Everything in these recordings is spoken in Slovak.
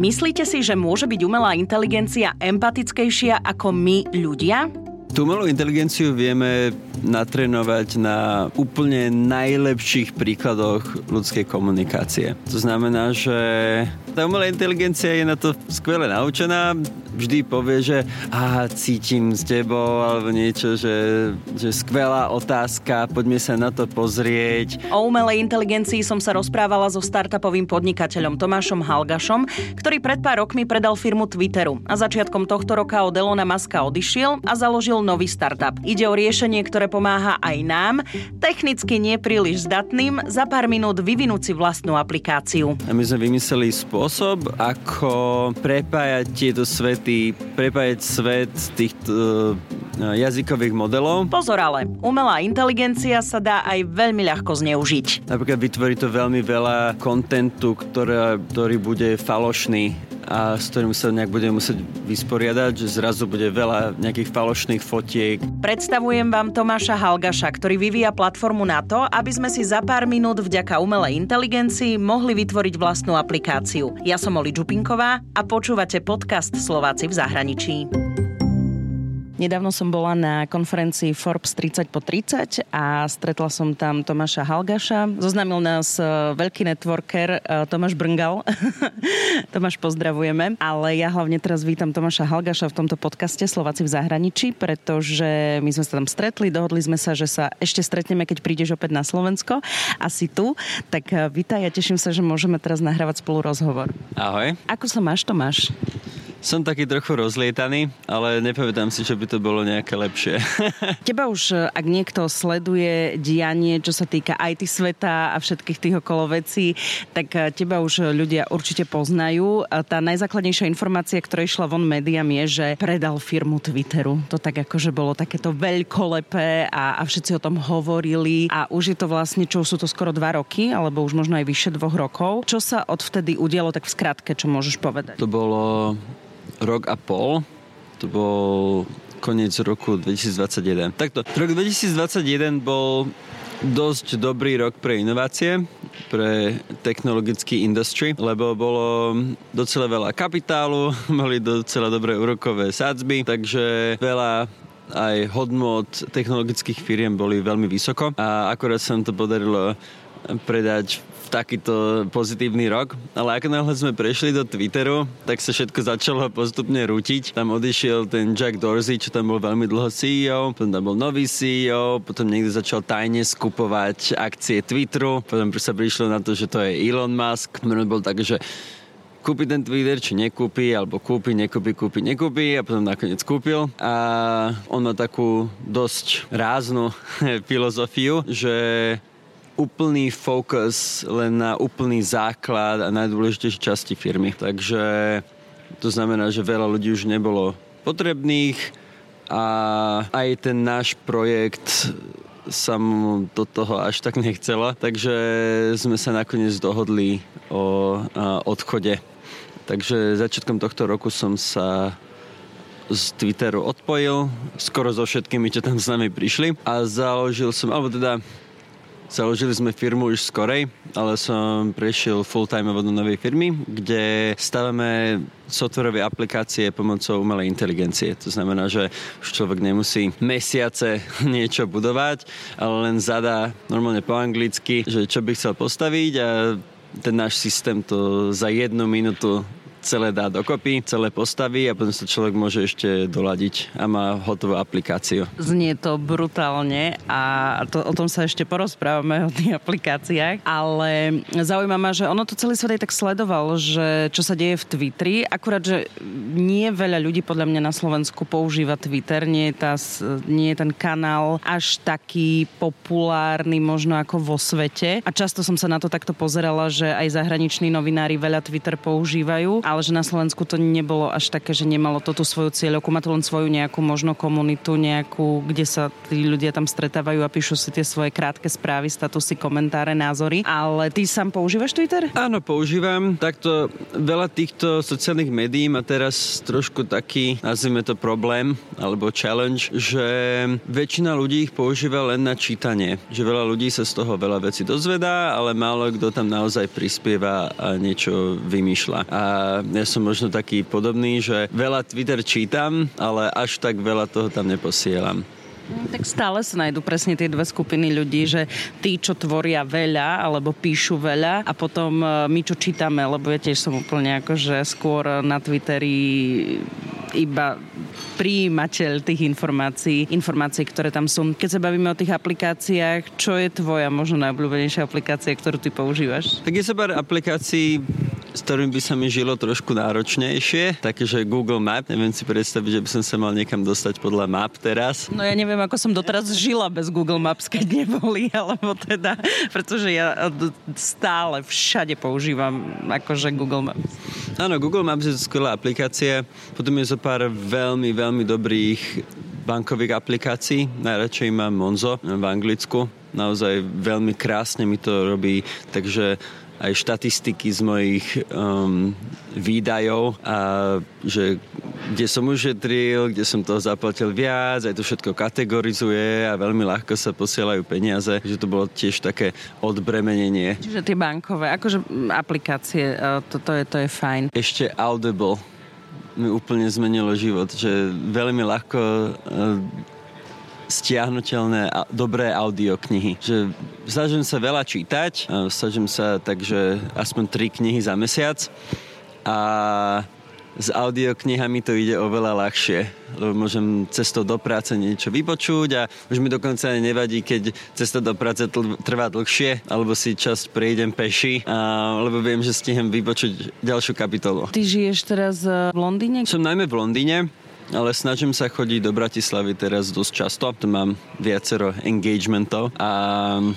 Myslíte si, že môže byť umelá inteligencia empatickejšia ako my ľudia? Tú umelú inteligenciu vieme natrénovať na úplne najlepších príkladoch ľudskej komunikácie. To znamená, že tá umelá inteligencia je na to skvele naučená, vždy povie, že a cítim s tebou alebo niečo, že, že skvelá otázka, poďme sa na to pozrieť. O umelej inteligencii som sa rozprávala so startupovým podnikateľom Tomášom Halgašom, ktorý pred pár rokmi predal firmu Twitteru a začiatkom tohto roka od Elona Muska odišiel a založil nový startup. Ide o riešenie, ktoré pomáha aj nám, technicky nepríliš zdatným, za pár minút vyvinúť si vlastnú aplikáciu. A my sme vymysleli spôsob, ako prepájať tieto svety, prepájať svet týchto eh, jazykových modelov. Pozor ale, umelá inteligencia sa dá aj veľmi ľahko zneužiť. Napríklad vytvorí to veľmi veľa kontentu, ktorý, ktorý bude falošný a s ktorým sa nejak budeme musieť vysporiadať, že zrazu bude veľa nejakých falošných fotiek. Predstavujem vám Tomáša Halgaša, ktorý vyvíja platformu na to, aby sme si za pár minút vďaka umelej inteligencii mohli vytvoriť vlastnú aplikáciu. Ja som Oli Čupinková a počúvate podcast Slováci v zahraničí. Nedávno som bola na konferencii Forbes 30 po 30 a stretla som tam Tomáša Halgaša. Zoznámil nás e, veľký networker e, Tomáš Brngal. Tomáš, pozdravujeme. Ale ja hlavne teraz vítam Tomáša Halgaša v tomto podcaste Slováci v zahraničí, pretože my sme sa tam stretli, dohodli sme sa, že sa ešte stretneme, keď prídeš opäť na Slovensko. Asi tu. Tak e, vítaj, ja teším sa, že môžeme teraz nahrávať spolu rozhovor. Ahoj. Ako sa máš, Tomáš? Som taký trochu rozlietaný, ale nepovedám si, že by to bolo nejaké lepšie. Teba už, e, ak niekto sleduje dianie, čo sa týka IT sveta a všetkých tých okolo vecí, tak e, teba už ľudia určite poznajú. Tá najzákladnejšia informácia, ktorá išla von médiám je, že predal firmu Twitteru. To tak akože bolo takéto veľkolepé a, a všetci o tom hovorili a už je to vlastne, čo sú to skoro dva roky, alebo už možno aj vyše dvoch rokov. Čo sa odvtedy udialo, tak v skratke, čo môžeš povedať? To bolo rok a pol. To bol koniec roku 2021. Takto, rok 2021 bol dosť dobrý rok pre inovácie, pre technologický industry, lebo bolo docela veľa kapitálu, boli docela dobré úrokové sádzby, takže veľa aj hodnot technologických firiem boli veľmi vysoko a akorát sa to podarilo predať takýto pozitívny rok, ale ako náhle sme prešli do Twitteru, tak sa všetko začalo postupne rútiť. Tam odišiel ten Jack Dorsey, čo tam bol veľmi dlho CEO, potom tam bol nový CEO, potom niekto začal tajne skupovať akcie Twitteru, potom sa prišlo na to, že to je Elon Musk. Bol tak, že kúpi ten Twitter, či nekúpi, alebo kúpi, nekúpi, kúpi, nekúpi a potom nakoniec kúpil. A on má takú dosť ráznu filozofiu, že úplný fokus len na úplný základ a najdôležitejšie časti firmy. Takže to znamená, že veľa ľudí už nebolo potrebných a aj ten náš projekt sa do toho až tak nechcela, takže sme sa nakoniec dohodli o odchode. Takže začiatkom tohto roku som sa z Twitteru odpojil, skoro so všetkými, čo tam s nami prišli a založil som, alebo teda Založili sme firmu už skorej, ale som prešiel full-time do novej firmy, kde stavíme softwarové aplikácie pomocou umelej inteligencie. To znamená, že už človek nemusí mesiace niečo budovať, ale len zadá normálne po anglicky, že čo by chcel postaviť a ten náš systém to za jednu minútu celé dá dokopy, celé postaví a potom sa človek môže ešte doladiť a má hotovú aplikáciu. Znie to brutálne a to, o tom sa ešte porozprávame o tých aplikáciách, ale zaujíma ma, že ono to celý svet aj tak sledoval, že čo sa deje v Twitteri, akurát, že nie veľa ľudí podľa mňa na Slovensku používa Twitter, nie je, tá, nie je ten kanál až taký populárny možno ako vo svete a často som sa na to takto pozerala, že aj zahraniční novinári veľa Twitter používajú ale že na Slovensku to nebolo až také, že nemalo to tú svoju cieľovku, má to len svoju nejakú možno komunitu, nejakú, kde sa tí ľudia tam stretávajú a píšu si tie svoje krátke správy, statusy, komentáre, názory. Ale ty sám používaš Twitter? Áno, používam. Takto veľa týchto sociálnych médií má teraz trošku taký, nazvime to problém, alebo challenge, že väčšina ľudí ich používa len na čítanie. Že veľa ľudí sa z toho veľa vecí dozvedá, ale málo kto tam naozaj prispieva a niečo vymýšľa. A ja som možno taký podobný, že veľa Twitter čítam, ale až tak veľa toho tam neposielam. Mm, tak stále sa nájdú presne tie dve skupiny ľudí, že tí, čo tvoria veľa alebo píšu veľa a potom e, my, čo čítame, lebo ja tiež som úplne ako, že skôr na Twitteri iba príjimateľ tých informácií, informácií, ktoré tam sú. Keď sa bavíme o tých aplikáciách, čo je tvoja možno najobľúbenejšia aplikácia, ktorú ty používaš? Tak je sa pár aplikácií, s ktorým by sa mi žilo trošku náročnejšie, takže Google Map, neviem si predstaviť, že by som sa mal niekam dostať podľa map teraz. No ja neviem, ako som doteraz žila bez Google Maps, keď neboli, alebo teda, pretože ja stále všade používam akože Google Maps. Áno, Google Maps je skvelá aplikácia, potom je zo pár veľmi, veľmi dobrých bankových aplikácií. Najradšej mám Monzo v Anglicku. Naozaj veľmi krásne mi to robí, takže aj štatistiky z mojich um, výdajov a že kde som ušetril, kde som toho zaplatil viac, aj to všetko kategorizuje a veľmi ľahko sa posielajú peniaze, že to bolo tiež také odbremenenie. Čiže tie bankové, akože aplikácie, e, to, to, je, to je fajn. Ešte Audible mi úplne zmenilo život, že veľmi ľahko e, stiahnutelné a dobré audioknihy. Že snažím sa veľa čítať, snažím sa takže aspoň tri knihy za mesiac a s audioknihami to ide oveľa ľahšie, lebo môžem cestou do práce niečo vypočuť a už mi dokonca ani nevadí, keď cesta do práce trvá dlhšie, alebo si časť prejdem peši, a, lebo viem, že stihnem vypočuť ďalšiu kapitolu. Ty žiješ teraz v Londýne? Som najmä v Londýne, ale snažím sa chodiť do Bratislavy teraz dosť často. Tu mám viacero engagementov a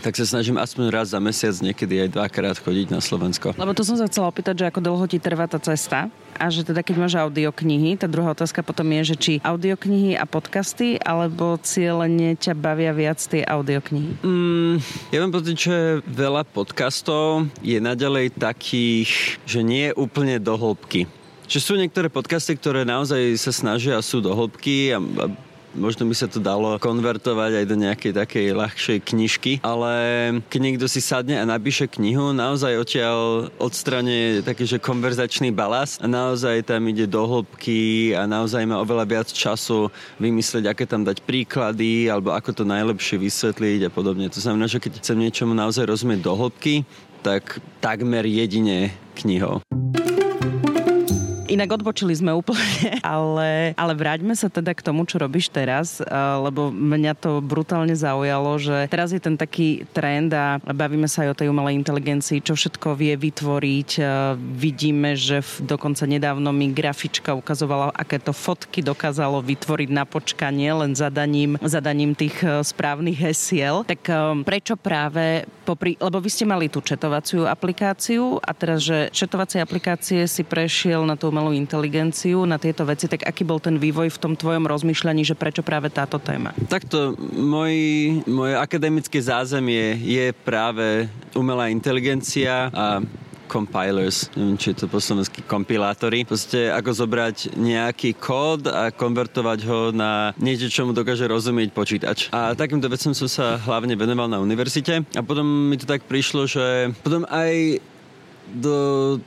tak sa snažím aspoň raz za mesiac, niekedy aj dvakrát chodiť na Slovensko. Lebo to som sa chcela opýtať, že ako dlho ti trvá tá cesta a že teda keď máš audioknihy, tá druhá otázka potom je, že či audioknihy a podcasty, alebo cieľene ťa bavia viac tie audioknihy? Mm, ja mám pocit, že veľa podcastov je naďalej takých, že nie je úplne do hĺbky že sú niektoré podcasty, ktoré naozaj sa snažia a sú do hĺbky a, a možno by sa to dalo konvertovať aj do nejakej takej ľahšej knižky, ale keď niekto si sadne a napíše knihu, naozaj odtiaľ odstrane taký, že konverzačný balast a naozaj tam ide do hĺbky a naozaj má oveľa viac času vymyslieť, aké tam dať príklady alebo ako to najlepšie vysvetliť a podobne. To znamená, že keď chcem niečomu naozaj rozumieť do hĺbky, tak takmer jedine knihou. Inak odbočili sme úplne, ale, ale vráťme sa teda k tomu, čo robíš teraz, eh, lebo mňa to brutálne zaujalo, že teraz je ten taký trend a bavíme sa aj o tej umelej inteligencii, čo všetko vie vytvoriť. Eh, vidíme, že dokonca nedávno mi grafička ukazovala, aké to fotky dokázalo vytvoriť na počkanie len zadaním, zadaním tých eh, správnych hesiel. Tak prečo práve popri, lebo vy ste mali tú četovaciu aplikáciu a teraz, že četovacie aplikácie si prešiel na tú umelú umelú inteligenciu, na tieto veci, tak aký bol ten vývoj v tom tvojom rozmýšľaní, že prečo práve táto téma? Takto, môj, moje akademické zázemie je práve umelá inteligencia a compilers, neviem, či je to po slovensky kompilátory. Proste ako zobrať nejaký kód a konvertovať ho na niečo, čo mu dokáže rozumieť počítač. A takýmto vecom som sa hlavne venoval na univerzite a potom mi to tak prišlo, že potom aj do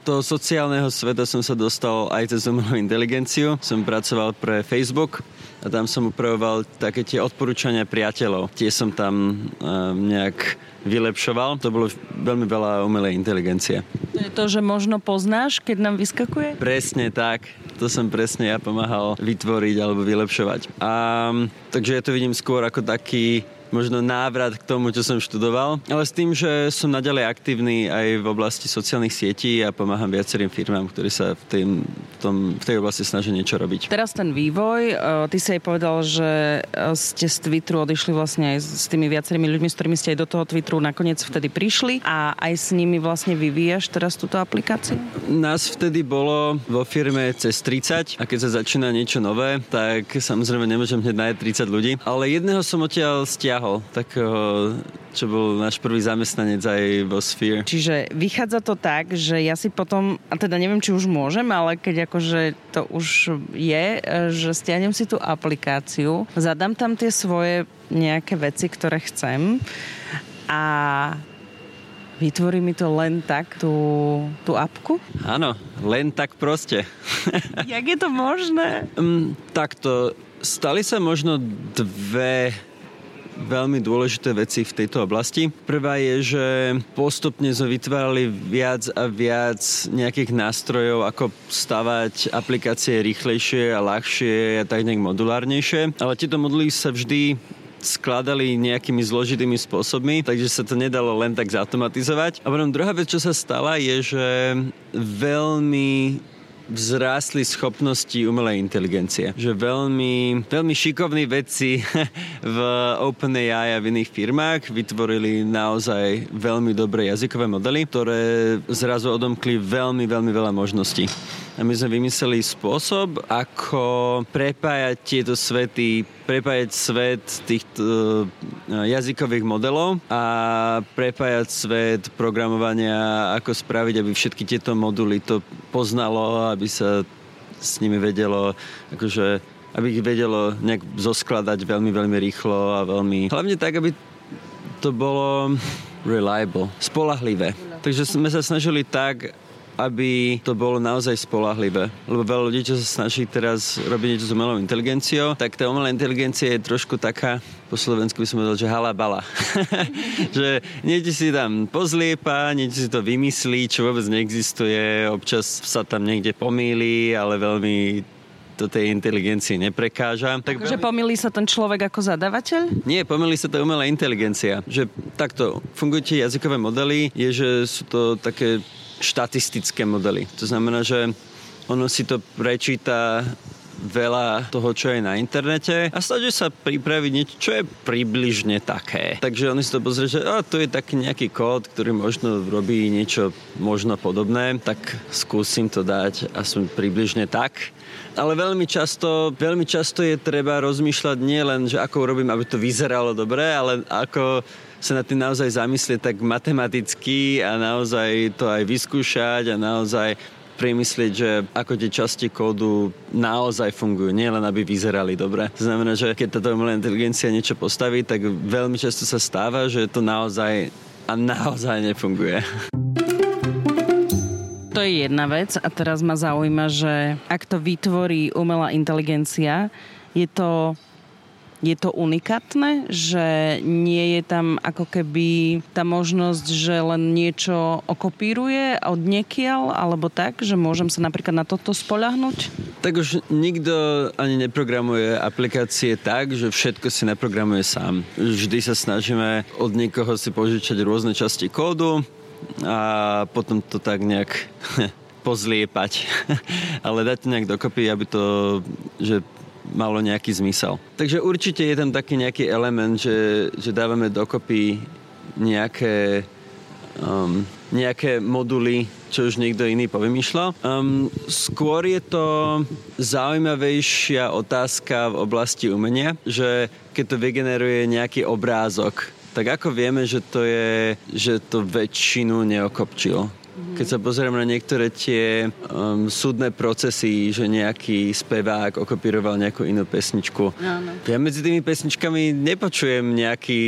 toho sociálneho sveta som sa dostal aj cez umelú inteligenciu. Som pracoval pre Facebook a tam som upravoval také tie odporúčania priateľov. Tie som tam um, nejak vylepšoval. To bolo veľmi veľa umelej inteligencie. To je to, že možno poznáš, keď nám vyskakuje? Presne tak. To som presne ja pomáhal vytvoriť alebo vylepšovať. A, takže ja to vidím skôr ako taký možno návrat k tomu, čo som študoval, ale s tým, že som naďalej aktívny aj v oblasti sociálnych sietí a pomáham viacerým firmám, ktorí sa v, tým, v, tom, v tej oblasti snažia niečo robiť. Teraz ten vývoj, e, ty si aj povedal, že e, ste z Twitteru odišli vlastne aj s tými viacerými ľuďmi, s ktorými ste aj do toho Twitteru nakoniec vtedy prišli a aj s nimi vlastne vyvíjaš teraz túto aplikáciu? Nás vtedy bolo vo firme cez 30 a keď sa začína niečo nové, tak samozrejme nemôžem hneď nájsť 30 ľudí, ale jedného som odtiaľ stiahol stiahol, takého, čo bol náš prvý zamestnanec aj vo Sphere. Čiže vychádza to tak, že ja si potom, a teda neviem, či už môžem, ale keď akože to už je, že stiahnem si tú aplikáciu, zadám tam tie svoje nejaké veci, ktoré chcem a Vytvorí mi to len tak, tú, tú apku? Áno, len tak proste. Jak je to možné? Um, takto, stali sa možno dve veľmi dôležité veci v tejto oblasti. Prvá je, že postupne sme vytvárali viac a viac nejakých nástrojov, ako stavať aplikácie rýchlejšie a ľahšie a tak nejak modulárnejšie. Ale tieto moduly sa vždy skladali nejakými zložitými spôsobmi, takže sa to nedalo len tak zautomatizovať. A potom druhá vec, čo sa stala, je, že veľmi vzrástli schopnosti umelej inteligencie. Že veľmi, veľmi šikovní vedci v OpenAI a v iných firmách vytvorili naozaj veľmi dobré jazykové modely, ktoré zrazu odomkli veľmi, veľmi veľa možností. A my sme vymysleli spôsob, ako prepájať tieto svety, prepájať svet týchto eh, jazykových modelov a prepájať svet programovania, ako spraviť, aby všetky tieto moduly to poznalo, aby sa s nimi vedelo, akože, aby ich vedelo nejak zoskladať veľmi, veľmi rýchlo a veľmi... Hlavne tak, aby to bolo reliable, spolahlivé. Takže sme sa snažili tak, aby to bolo naozaj spolahlivé. Lebo veľa ľudí, čo sa snaží teraz robiť niečo s umelou inteligenciou, tak tá umelá inteligencia je trošku taká, po Slovensku by som povedal, že halabala. že niečo si tam pozliepa, niečo si to vymyslí, čo vôbec neexistuje, občas sa tam niekde pomýli, ale veľmi to tej inteligencii neprekáža. Tak že pomýli sa ten človek ako zadavateľ? Nie, pomýli sa to umelá inteligencia. Že takto fungujú tie jazykové modely, je, že sú to také štatistické modely. To znamená, že ono si to prečíta veľa toho, čo je na internete a snaží sa pripraviť niečo, čo je približne také. Takže oni si to pozrie, že oh, tu je taký nejaký kód, ktorý možno robí niečo možno podobné, tak skúsim to dať aspoň približne tak. Ale veľmi často, veľmi často je treba rozmýšľať nie len, že ako urobím, aby to vyzeralo dobre, ale ako sa na tým naozaj zamyslieť tak matematicky a naozaj to aj vyskúšať a naozaj premyslieť, že ako tie časti kódu naozaj fungujú, nie len aby vyzerali dobre. To znamená, že keď táto umelá inteligencia niečo postaví, tak veľmi často sa stáva, že to naozaj a naozaj nefunguje. To je jedna vec a teraz ma zaujíma, že ak to vytvorí umelá inteligencia, je to je to unikátne, že nie je tam ako keby tá možnosť, že len niečo okopíruje od niekiaľ, alebo tak, že môžem sa napríklad na toto spoľahnúť? Tak už nikto ani neprogramuje aplikácie tak, že všetko si naprogramuje sám. Vždy sa snažíme od niekoho si požičať rôzne časti kódu a potom to tak nejak pozliepať. Ale dať to nejak dokopy, aby to, že malo nejaký zmysel. Takže určite je tam taký nejaký element, že, že dávame dokopy nejaké, um, nejaké moduly, čo už niekto iný povymýšľal. Um, skôr je to zaujímavejšia otázka v oblasti umenia, že keď to vygeneruje nejaký obrázok, tak ako vieme, že to je, že to väčšinu neokopčilo? Keď sa pozriem na niektoré tie um, súdne procesy, že nejaký spevák okopíroval nejakú inú pesničku. Áno. Ja medzi tými pesničkami nepočujem nejaký,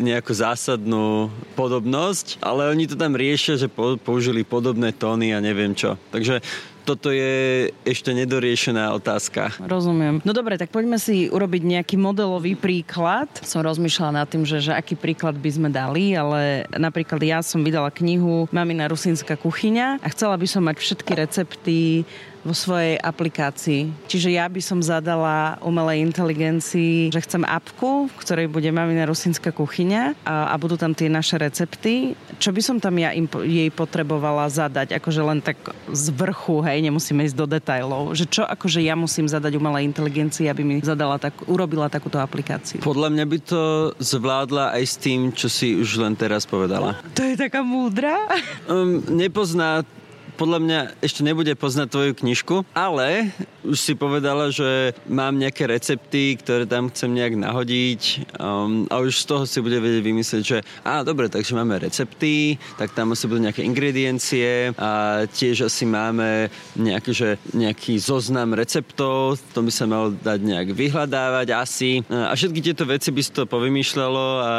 nejakú zásadnú podobnosť, ale oni to tam riešia, že použili podobné tóny a neviem čo. Takže toto je ešte nedoriešená otázka. Rozumiem. No dobre, tak poďme si urobiť nejaký modelový príklad. Som rozmýšľala nad tým, že, že aký príklad by sme dali, ale napríklad ja som vydala knihu Mamina rusínska kuchyňa a chcela by som mať všetky recepty vo svojej aplikácii. Čiže ja by som zadala umelej inteligencii, že chcem apku, v ktorej bude mamina rusínska kuchyňa a, a budú tam tie naše recepty. Čo by som tam ja im, jej potrebovala zadať? Akože len tak z vrchu, hej, nemusíme ísť do detajlov. Že čo akože ja musím zadať umelej inteligencii, aby mi zadala tak, urobila takúto aplikáciu? Podľa mňa by to zvládla aj s tým, čo si už len teraz povedala. To je taká múdra? Um, nepozná podľa mňa ešte nebude poznať tvoju knižku, ale už si povedala, že mám nejaké recepty, ktoré tam chcem nejak nahodiť um, a už z toho si bude vedieť vymyslieť, že á, dobre, takže máme recepty, tak tam asi budú nejaké ingrediencie a tiež asi máme nejaký, že, nejaký zoznam receptov, to by sa malo dať nejak vyhľadávať asi a všetky tieto veci by si to povymýšľalo a, a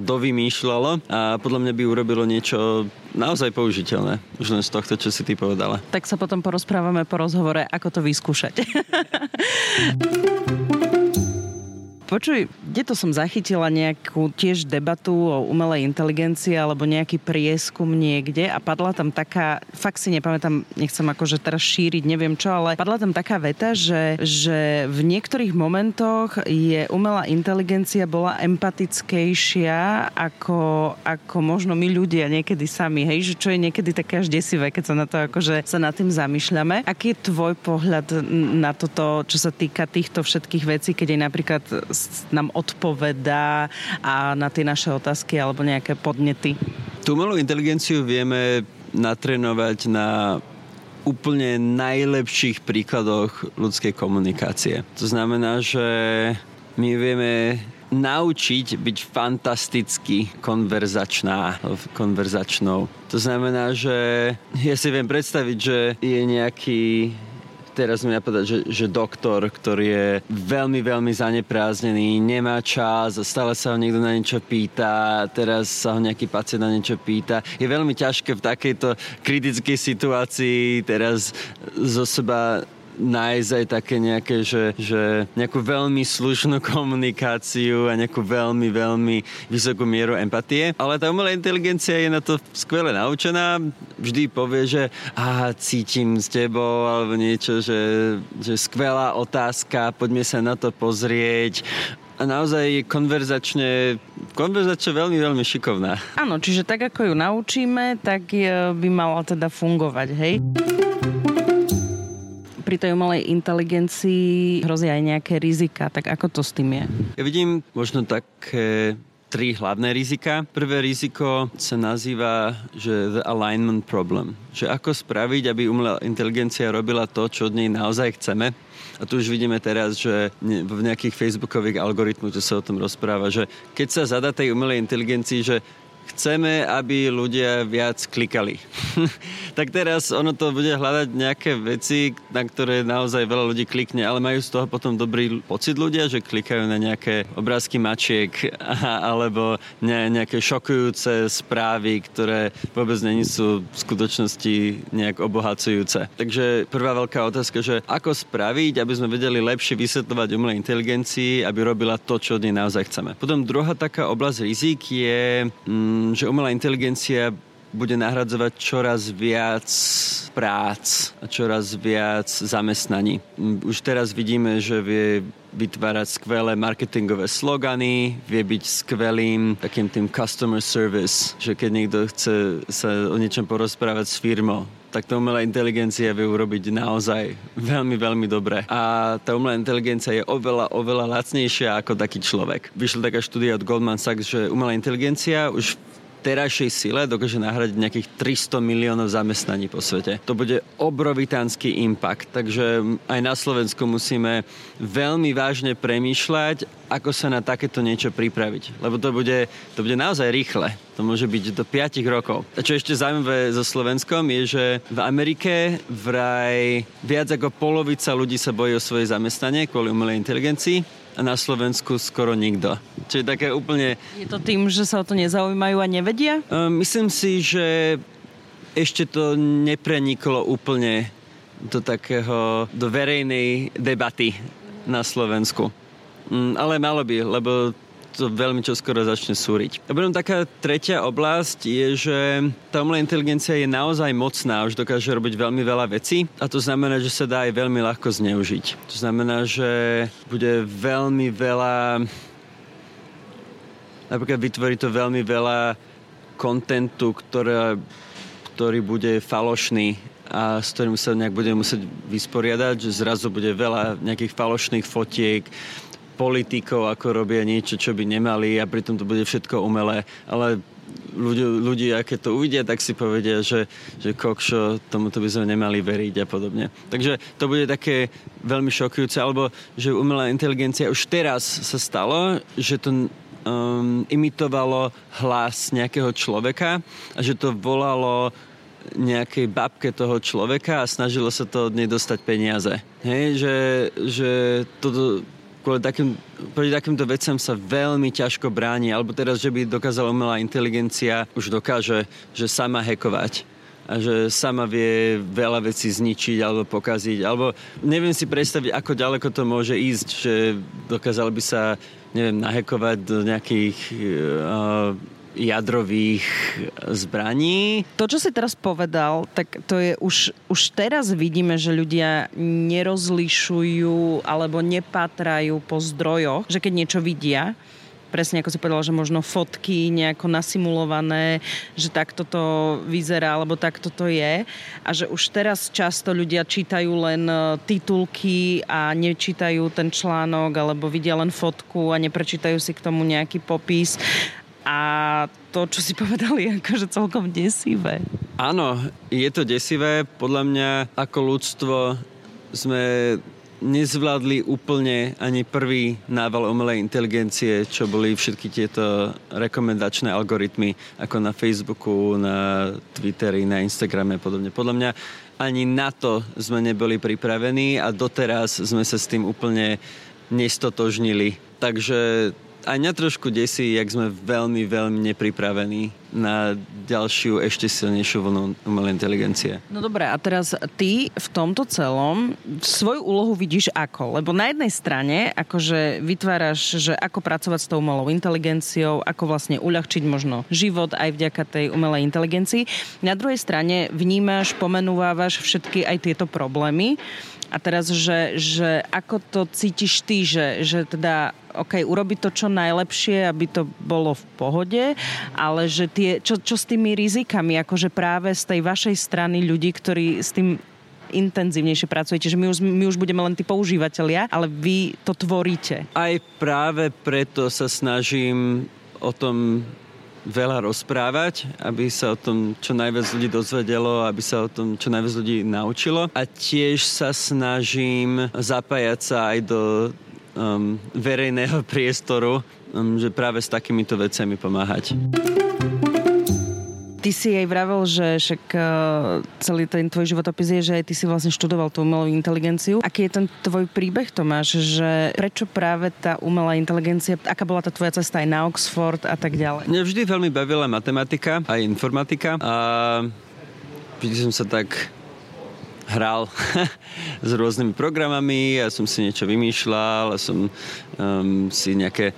dovymýšľalo a podľa mňa by urobilo niečo naozaj použiteľné. Už len z tohto, čo si ty povedala. Tak sa potom porozprávame po rozhovore, ako to vyskúšať. Počuj, kde to som zachytila nejakú tiež debatu o umelej inteligencii alebo nejaký prieskum niekde a padla tam taká, fakt si nepamätám, nechcem akože teraz šíriť, neviem čo, ale padla tam taká veta, že, že v niektorých momentoch je umelá inteligencia bola empatickejšia ako, ako možno my ľudia niekedy sami, hej, že čo je niekedy také až desivé, keď sa na to akože sa nad tým zamýšľame. Aký je tvoj pohľad na toto, čo sa týka týchto všetkých vecí, keď je napríklad nám odpovedá a na tie naše otázky alebo nejaké podnety? Tú umelú inteligenciu vieme natrénovať na úplne najlepších príkladoch ľudskej komunikácie. To znamená, že my vieme naučiť byť fantasticky konverzačná, konverzačnou. To znamená, že ja si viem predstaviť, že je nejaký teraz mi napadá, že, že doktor, ktorý je veľmi, veľmi zanepráznený, nemá čas, stále sa ho niekto na niečo pýta, teraz sa ho nejaký pacient na niečo pýta. Je veľmi ťažké v takejto kritickej situácii teraz zo seba nájsť aj také nejaké, že, že nejakú veľmi slušnú komunikáciu a nejakú veľmi, veľmi vysokú mieru empatie. Ale tá umelá inteligencia je na to skvele naučená. Vždy povie, že a cítim s tebou alebo niečo, že, že skvelá otázka, poďme sa na to pozrieť a naozaj konverzačne, konverzačne veľmi, veľmi šikovná. Áno, čiže tak ako ju naučíme, tak by mala teda fungovať, hej? Pri tej umelej inteligencii hrozia aj nejaké rizika, tak ako to s tým je? Ja vidím možno také tri hlavné rizika. Prvé riziko sa nazýva, že the alignment problem. Že ako spraviť, aby umelá inteligencia robila to, čo od nej naozaj chceme. A tu už vidíme teraz, že v nejakých facebookových algoritmoch, čo sa o tom rozpráva, že keď sa zadá tej umelej inteligencii, že chceme, aby ľudia viac klikali. tak teraz ono to bude hľadať nejaké veci, na ktoré naozaj veľa ľudí klikne, ale majú z toho potom dobrý pocit ľudia, že klikajú na nejaké obrázky mačiek alebo nejaké šokujúce správy, ktoré vôbec není sú v skutočnosti nejak obohacujúce. Takže prvá veľká otázka, že ako spraviť, aby sme vedeli lepšie vysvetľovať umelej inteligencii, aby robila to, čo od nej naozaj chceme. Potom druhá taká oblasť rizik je Mm, že umelá inteligencia bude nahradzovať čoraz viac prác a čoraz viac zamestnaní. Mm, už teraz vidíme, že vie vytvárať skvelé marketingové slogany, vie byť skvelým takým tým customer service, že keď niekto chce sa o niečom porozprávať s firmou, tak tá umelá inteligencia vie urobiť naozaj veľmi, veľmi dobre. A tá umelá inteligencia je oveľa, oveľa lacnejšia ako taký človek. Vyšla taká štúdia od Goldman Sachs, že umelá inteligencia už terajšej sile dokáže nahradiť nejakých 300 miliónov zamestnaní po svete. To bude obrovitánsky impact, takže aj na Slovensku musíme veľmi vážne premýšľať, ako sa na takéto niečo pripraviť. Lebo to bude, to bude naozaj rýchle. To môže byť do 5 rokov. A čo ešte zaujímavé so Slovenskom je, že v Amerike vraj viac ako polovica ľudí sa bojí o svoje zamestnanie kvôli umelej inteligencii a na Slovensku skoro nikto. Čiže také úplne... Je to tým, že sa o to nezaujímajú a nevedia? Myslím si, že ešte to nepreniklo úplne do takého, do verejnej debaty na Slovensku. Mm, ale malo by, lebo to veľmi čoskoro začne súriť. A potom taká tretia oblasť je, že tá umelá inteligencia je naozaj mocná, už dokáže robiť veľmi veľa vecí a to znamená, že sa dá aj veľmi ľahko zneužiť. To znamená, že bude veľmi veľa napríklad vytvorí to veľmi veľa kontentu, ktoré, ktorý bude falošný a s ktorým sa nejak budeme musieť vysporiadať, že zrazu bude veľa nejakých falošných fotiek, politikov, ako robia niečo, čo by nemali a pritom to bude všetko umelé. Ale ľudia, ľudia, keď to uvidia, tak si povedia, že, že kokšo, tomuto by sme nemali veriť a podobne. Takže to bude také veľmi šokujúce, alebo že umelá inteligencia už teraz sa stalo, že to um, imitovalo hlas nejakého človeka a že to volalo nejakej babke toho človeka a snažilo sa to od nej dostať peniaze. Hej, že, že toto, kvôli takým, proti takýmto vecem sa veľmi ťažko bráni, alebo teraz, že by dokázala umelá inteligencia, už dokáže, že sama hekovať a že sama vie veľa vecí zničiť alebo pokaziť, alebo neviem si predstaviť, ako ďaleko to môže ísť, že dokázal by sa, neviem, nahekovať do nejakých uh, jadrových zbraní. To, čo si teraz povedal, tak to je už, už teraz vidíme, že ľudia nerozlišujú alebo nepatrajú po zdrojoch, že keď niečo vidia, presne ako si povedal, že možno fotky nejako nasimulované, že takto to vyzerá, alebo takto to je. A že už teraz často ľudia čítajú len e, titulky a nečítajú ten článok, alebo vidia len fotku a neprečítajú si k tomu nejaký popis. A to, čo si povedal, je akože celkom desivé. Áno, je to desivé. Podľa mňa ako ľudstvo sme nezvládli úplne ani prvý nával umelej inteligencie, čo boli všetky tieto rekomendačné algoritmy, ako na Facebooku, na Twitteri, na Instagrame a podobne. Podľa mňa ani na to sme neboli pripravení a doteraz sme sa s tým úplne nestotožnili. Takže aj mňa trošku desí, jak sme veľmi, veľmi nepripravení na ďalšiu, ešte silnejšiu vlnu umelej inteligencie. No dobré, a teraz ty v tomto celom svoju úlohu vidíš ako? Lebo na jednej strane akože vytváraš, že ako pracovať s tou umelou inteligenciou, ako vlastne uľahčiť možno život aj vďaka tej umelej inteligencii. Na druhej strane vnímaš, pomenúvávaš všetky aj tieto problémy. A teraz, že, že ako to cítiš ty, že, že teda OK, urobiť to čo najlepšie, aby to bolo v pohode, ale že tie, čo, čo s tými rizikami, akože práve z tej vašej strany ľudí, ktorí s tým intenzívnejšie pracujete, že my už, my už budeme len tí používateľia, ale vy to tvoríte. Aj práve preto sa snažím o tom veľa rozprávať, aby sa o tom čo najviac ľudí dozvedelo, aby sa o tom čo najviac ľudí naučilo. A tiež sa snažím zapájať sa aj do um, verejného priestoru, um, že práve s takýmito vecami pomáhať. Ty si aj vravel, že však uh, celý ten tvoj životopis je, že aj ty si vlastne študoval tú umelú inteligenciu. Aký je ten tvoj príbeh, Tomáš, že prečo práve tá umelá inteligencia, aká bola tá tvoja cesta aj na Oxford a tak ďalej? Mňa vždy veľmi bavila matematika, aj informatika a vždy som sa tak hral s rôznymi programami, ja som si niečo vymýšľal, ja som um, si nejaké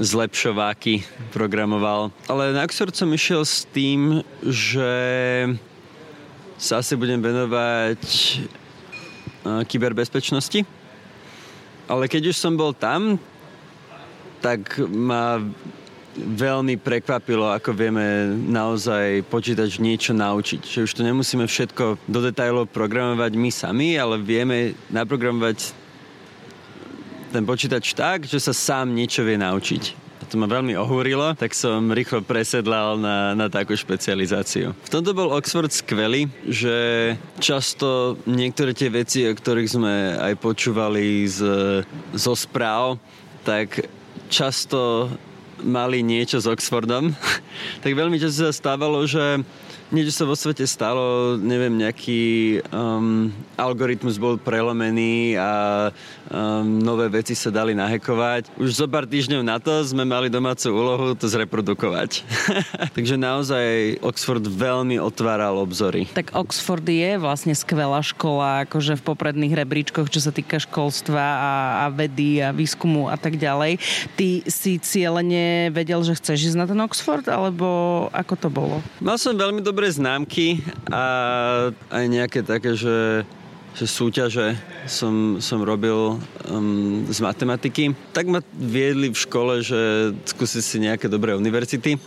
zlepšováky programoval. Ale na Oxford som išiel s tým, že sa asi budem venovať uh, kyberbezpečnosti. Ale keď už som bol tam, tak ma veľmi prekvapilo, ako vieme naozaj počítač niečo naučiť. Že už to nemusíme všetko do detajlov programovať my sami, ale vieme naprogramovať ten počítač tak, že sa sám niečo vie naučiť. A to ma veľmi ohúrilo, tak som rýchlo presedlal na, na takú špecializáciu. V tomto bol Oxford skvelý, že často niektoré tie veci, o ktorých sme aj počúvali z, zo správ, tak často mali niečo s Oxfordom, tak veľmi často sa stávalo, že niečo sa vo svete stalo, neviem, nejaký um, algoritmus bol prelomený a um, nové veci sa dali nahekovať. Už zo pár týždňov na to sme mali domácu úlohu to zreprodukovať. Takže naozaj Oxford veľmi otváral obzory. Tak Oxford je vlastne skvelá škola, akože v popredných rebríčkoch, čo sa týka školstva a, a vedy a výskumu a tak ďalej. Ty si cieľene vedel, že chceš ísť na ten Oxford, alebo ako to bolo? Mal som veľmi dobré dobré známky a aj nejaké také, že že súťaže som, som robil um, z matematiky. Tak ma viedli v škole, že skúsiť si nejaké dobré univerzity.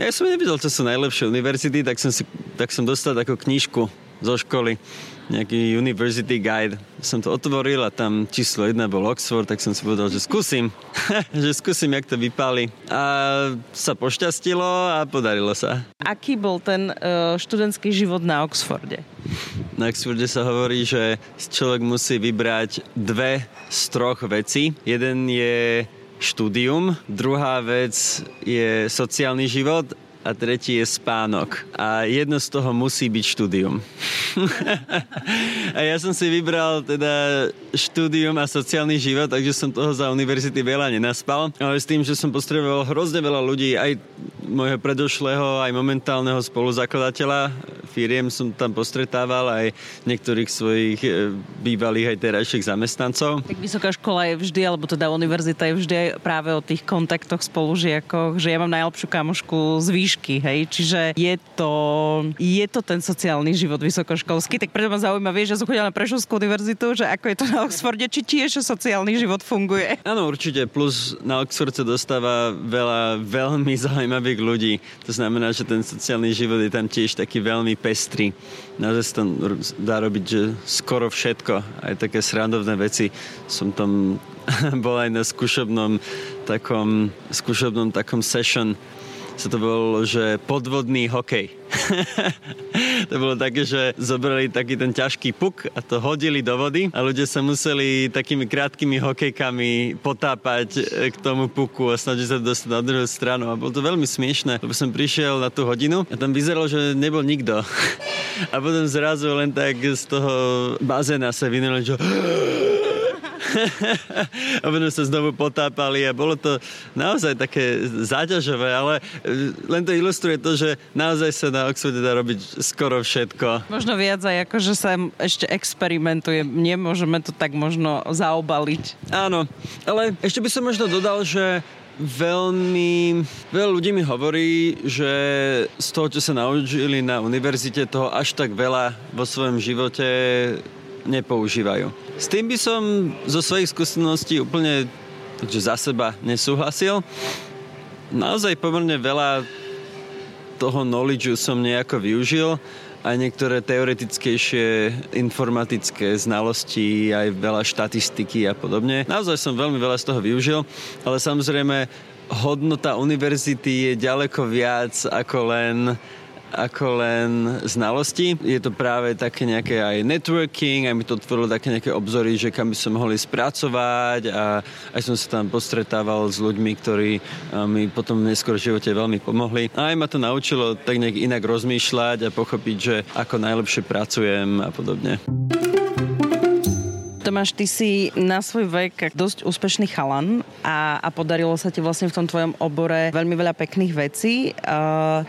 Ja som nevidel, čo sú najlepšie univerzity, tak som, si, tak som dostal takú knižku zo školy nejaký University Guide. Som to otvoril a tam číslo jedna bol Oxford, tak som si povedal, že skúsim. že skúsim, jak to vypáli. A sa pošťastilo a podarilo sa. Aký bol ten uh, študentský život na Oxforde? Na Oxforde sa hovorí, že človek musí vybrať dve z troch vecí. Jeden je štúdium, druhá vec je sociálny život a tretí je spánok. A jedno z toho musí byť štúdium. a ja som si vybral teda štúdium a sociálny život, takže som toho za univerzity veľa nenaspal. Ale s tým, že som potreboval hrozne veľa ľudí, aj môjho predošlého, aj momentálneho spoluzakladateľa firiem som tam postretával, aj niektorých svojich e, bývalých aj terajších zamestnancov. Tak vysoká škola je vždy, alebo teda univerzita je vždy práve o tých kontaktoch spolužiakoch, že ja mám najlepšiu kamošku z výšky, hej, čiže je to, je to ten sociálny život vysokoškolský, tak preto ma zaujíma, vieš, že som chodila na Prešovskú univerzitu, že ako je to na Oxforde, či tiež sociálny život funguje. Áno, určite, plus na Oxford sa dostáva veľa veľmi zaujímavých ľudí, to znamená, že ten sociálny život je tam tiež taký veľmi pestrý. Naozaj sa tam dá robiť, že skoro všetko, aj také srandovné veci. Som tam bol aj na skúšobnom takom, skúšobnom takom session sa to bolo, že podvodný hokej. to bolo také, že zobrali taký ten ťažký puk a to hodili do vody a ľudia sa museli takými krátkými hokejkami potápať e, k tomu puku a snažiť sa dostať na druhú stranu. A bolo to veľmi smiešne, lebo som prišiel na tú hodinu a tam vyzeralo, že nebol nikto. a potom zrazu len tak z toho bazéna sa vynuli, že a potom sa znovu potápali a bolo to naozaj také záťažové, ale e, len to ilustruje to, že naozaj sa na Oxforde dá robiť skoro všetko. Možno viac aj ako, že sa ešte experimentuje. Nemôžeme to tak možno zaobaliť. Áno, ale ešte by som možno dodal, že veľmi... Veľa ľudí mi hovorí, že z toho, čo sa naučili na univerzite, toho až tak veľa vo svojom živote nepoužívajú. S tým by som zo svojich skúseností úplne takže za seba nesúhlasil. Naozaj pomerne veľa toho knowledge som nejako využil aj niektoré teoretickejšie informatické znalosti, aj veľa štatistiky a podobne. Naozaj som veľmi veľa z toho využil, ale samozrejme hodnota univerzity je ďaleko viac ako len ako len znalosti. Je to práve také nejaké aj networking, aj mi to otvorilo také nejaké obzory, že kam by som mohli spracovať a aj som sa tam postretával s ľuďmi, ktorí mi potom neskôr v živote veľmi pomohli. A aj ma to naučilo tak nejak inak rozmýšľať a pochopiť, že ako najlepšie pracujem a podobne. Tomáš, ty si na svoj vek dosť úspešný chalan a, a podarilo sa ti vlastne v tom tvojom obore veľmi veľa pekných vecí. Uh,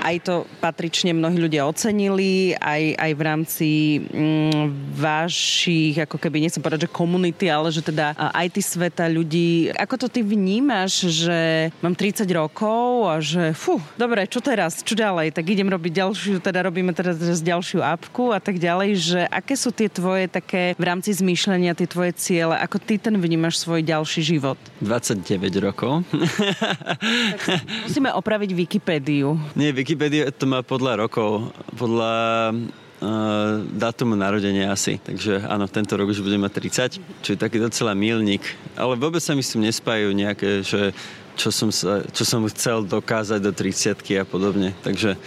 aj to patrične mnohí ľudia ocenili, aj, aj v rámci mm, vašich, ako keby, nechcem povedať, že komunity, ale že teda aj ty sveta ľudí. Ako to ty vnímaš, že mám 30 rokov a že fú, dobre, čo teraz, čo ďalej, tak idem robiť ďalšiu, teda robíme teraz ďalšiu apku a tak ďalej, že aké sú tie tvoje také v rámci zmýšľania, tie tvoje ciele, ako ty ten vnímaš svoj ďalší život? 29 rokov. musíme opraviť Wikipédiu. Nie, Wikipédia Wikipedia to má podľa rokov, podľa uh, dátumu narodenia asi. Takže áno, tento rok už budem mať 30, čo je taký docela milník. Ale vôbec sa mi s tým nespájajú nejaké, že čo som, sa, čo som chcel dokázať do 30 a podobne. Takže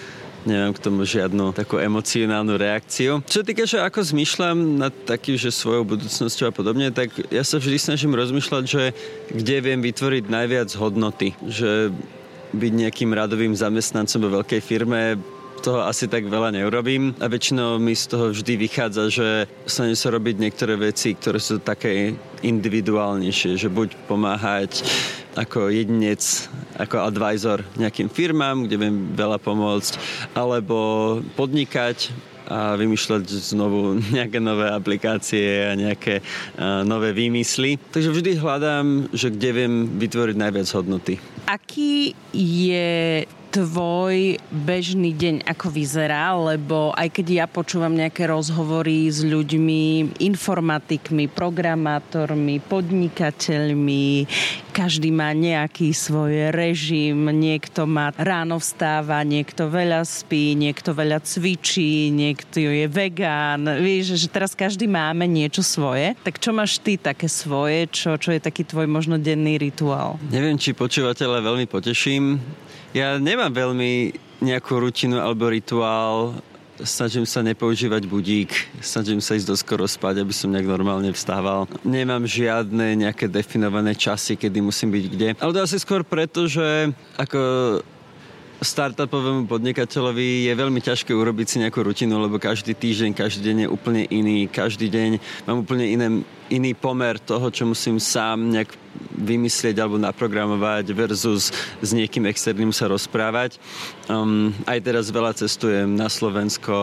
nemám k tomu žiadnu takú emocionálnu reakciu. Čo týka, že ako zmyšľam nad takým, že svojou budúcnosťou a podobne, tak ja sa vždy snažím rozmýšľať, že kde viem vytvoriť najviac hodnoty. Že byť nejakým radovým zamestnancom vo veľkej firme, toho asi tak veľa neurobím a väčšinou mi z toho vždy vychádza, že snažím sa robiť niektoré veci, ktoré sú také individuálnejšie, že buď pomáhať ako jedinec, ako advisor nejakým firmám, kde viem veľa pomôcť, alebo podnikať a vymýšľať znovu nejaké nové aplikácie a nejaké uh, nové výmysly. Takže vždy hľadám, že kde viem vytvoriť najviac hodnoty. Aký je tvoj bežný deň ako vyzerá, lebo aj keď ja počúvam nejaké rozhovory s ľuďmi, informatikmi, programátormi, podnikateľmi, každý má nejaký svoj režim, niekto má ráno vstáva, niekto veľa spí, niekto veľa cvičí, niekto je vegán. Vieš, že teraz každý máme niečo svoje. Tak čo máš ty také svoje? Čo, čo je taký tvoj možno denný rituál? Neviem, či počúvateľa veľmi poteším. Ja nemám veľmi nejakú rutinu alebo rituál snažím sa nepoužívať budík, snažím sa ísť doskoro spať, aby som nejak normálne vstával. Nemám žiadne nejaké definované časy, kedy musím byť kde. Ale to asi skôr preto, že ako startupovému podnikateľovi je veľmi ťažké urobiť si nejakú rutinu, lebo každý týždeň, každý deň je úplne iný, každý deň mám úplne iné, iný pomer toho, čo musím sám nejak vymyslieť alebo naprogramovať versus s niekým externým sa rozprávať. Um, aj teraz veľa cestujem na Slovensko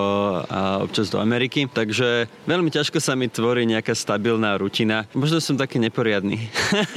a občas do Ameriky, takže veľmi ťažko sa mi tvorí nejaká stabilná rutina. Možno som taký neporiadný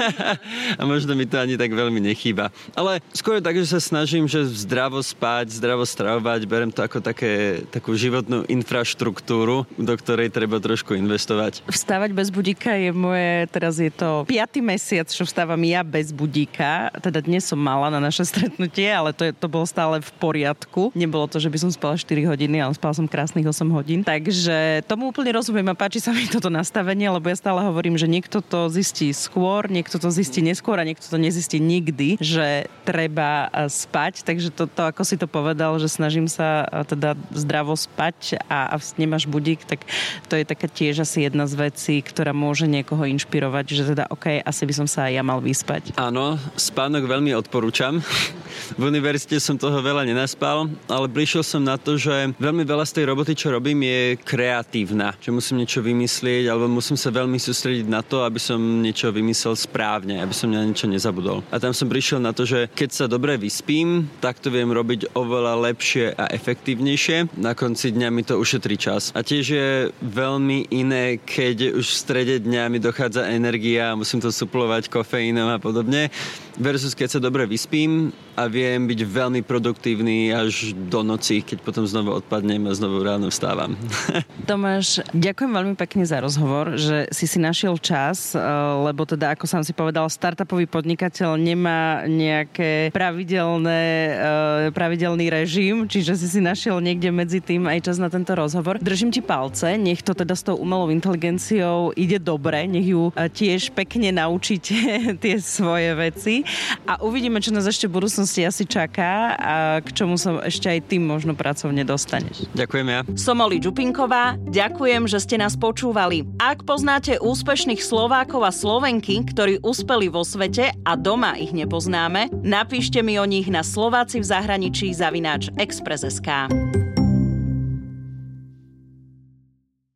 a možno mi to ani tak veľmi nechýba. Ale skôr tak, že sa snažím, že zdravo spať, zdravo stravovať, berem to ako také, takú životnú infraštruktúru, do ktorej treba trošku investovať. Vstávať bez budíka je moje, teraz je to 5. mesiac, čo vstávam ja bez budíka. Teda dnes som mala na naše stretnutie, ale to, je, to bolo stále v poriadku. Nebolo to, že by som spala 4 hodiny, ale spala som krásnych 8 hodín. Takže tomu úplne rozumiem a páči sa mi toto nastavenie, lebo ja stále hovorím, že niekto to zistí skôr, niekto to zistí neskôr a niekto to nezistí nikdy, že treba spať. Takže toto, to, ako si to povedal, že snažím sa teda zdravo spať a, a nemáš budík, tak to je taká tiež asi jedna z vecí, ktorá môže niekoho inšpirovať, že teda OK, asi by som sa aj ja mal vyspať. Áno, spánok veľmi odporúčam. V univerzite som toho veľa nenaspal, ale prišiel som na to, že veľmi veľa z tej roboty, čo robím, je kreatívna. Že musím niečo vymyslieť, alebo musím sa veľmi sústrediť na to, aby som niečo vymyslel správne, aby som na niečo nezabudol. A tam som prišiel na to, že keď sa dobre vyspím, tak to viem robiť oveľa lepšie a efektívnejšie. Na konci dňa mi to ušetrí čas. A tiež je veľmi iné, keď už v strede dňa mi dochádza energia musím to suplovať kofeínom a podobne. Versus keď sa dobre vyspím a viem byť veľmi produktívny až do noci, keď potom znovu odpadnem a znovu ráno vstávam. Tomáš, ďakujem veľmi pekne za rozhovor, že si si našiel čas, eh, lebo teda, ako som si povedal, startupový podnikateľ nemá nejaké pravidelné, eh, pravidelný režim, čiže si si našiel niekde medzi tým aj čas na tento rozhovor. Držím ti palce, nech to teda s tou umelou inteligenciou ide dobre, nech ju eh, tiež pekne naučíte tie svoje veci a uvidíme, čo nás ešte v budúcnosti asi čaká a k čomu sa ešte aj tým možno pracovne dostaneš. Ďakujem ja. Som Oli Čupinková, ďakujem, že ste nás počúvali. Ak poznáte úspešných Slovákov a Slovenky, ktorí uspeli vo svete a doma ich nepoznáme, napíšte mi o nich na Slováci v zahraničí zavináč Express.sk.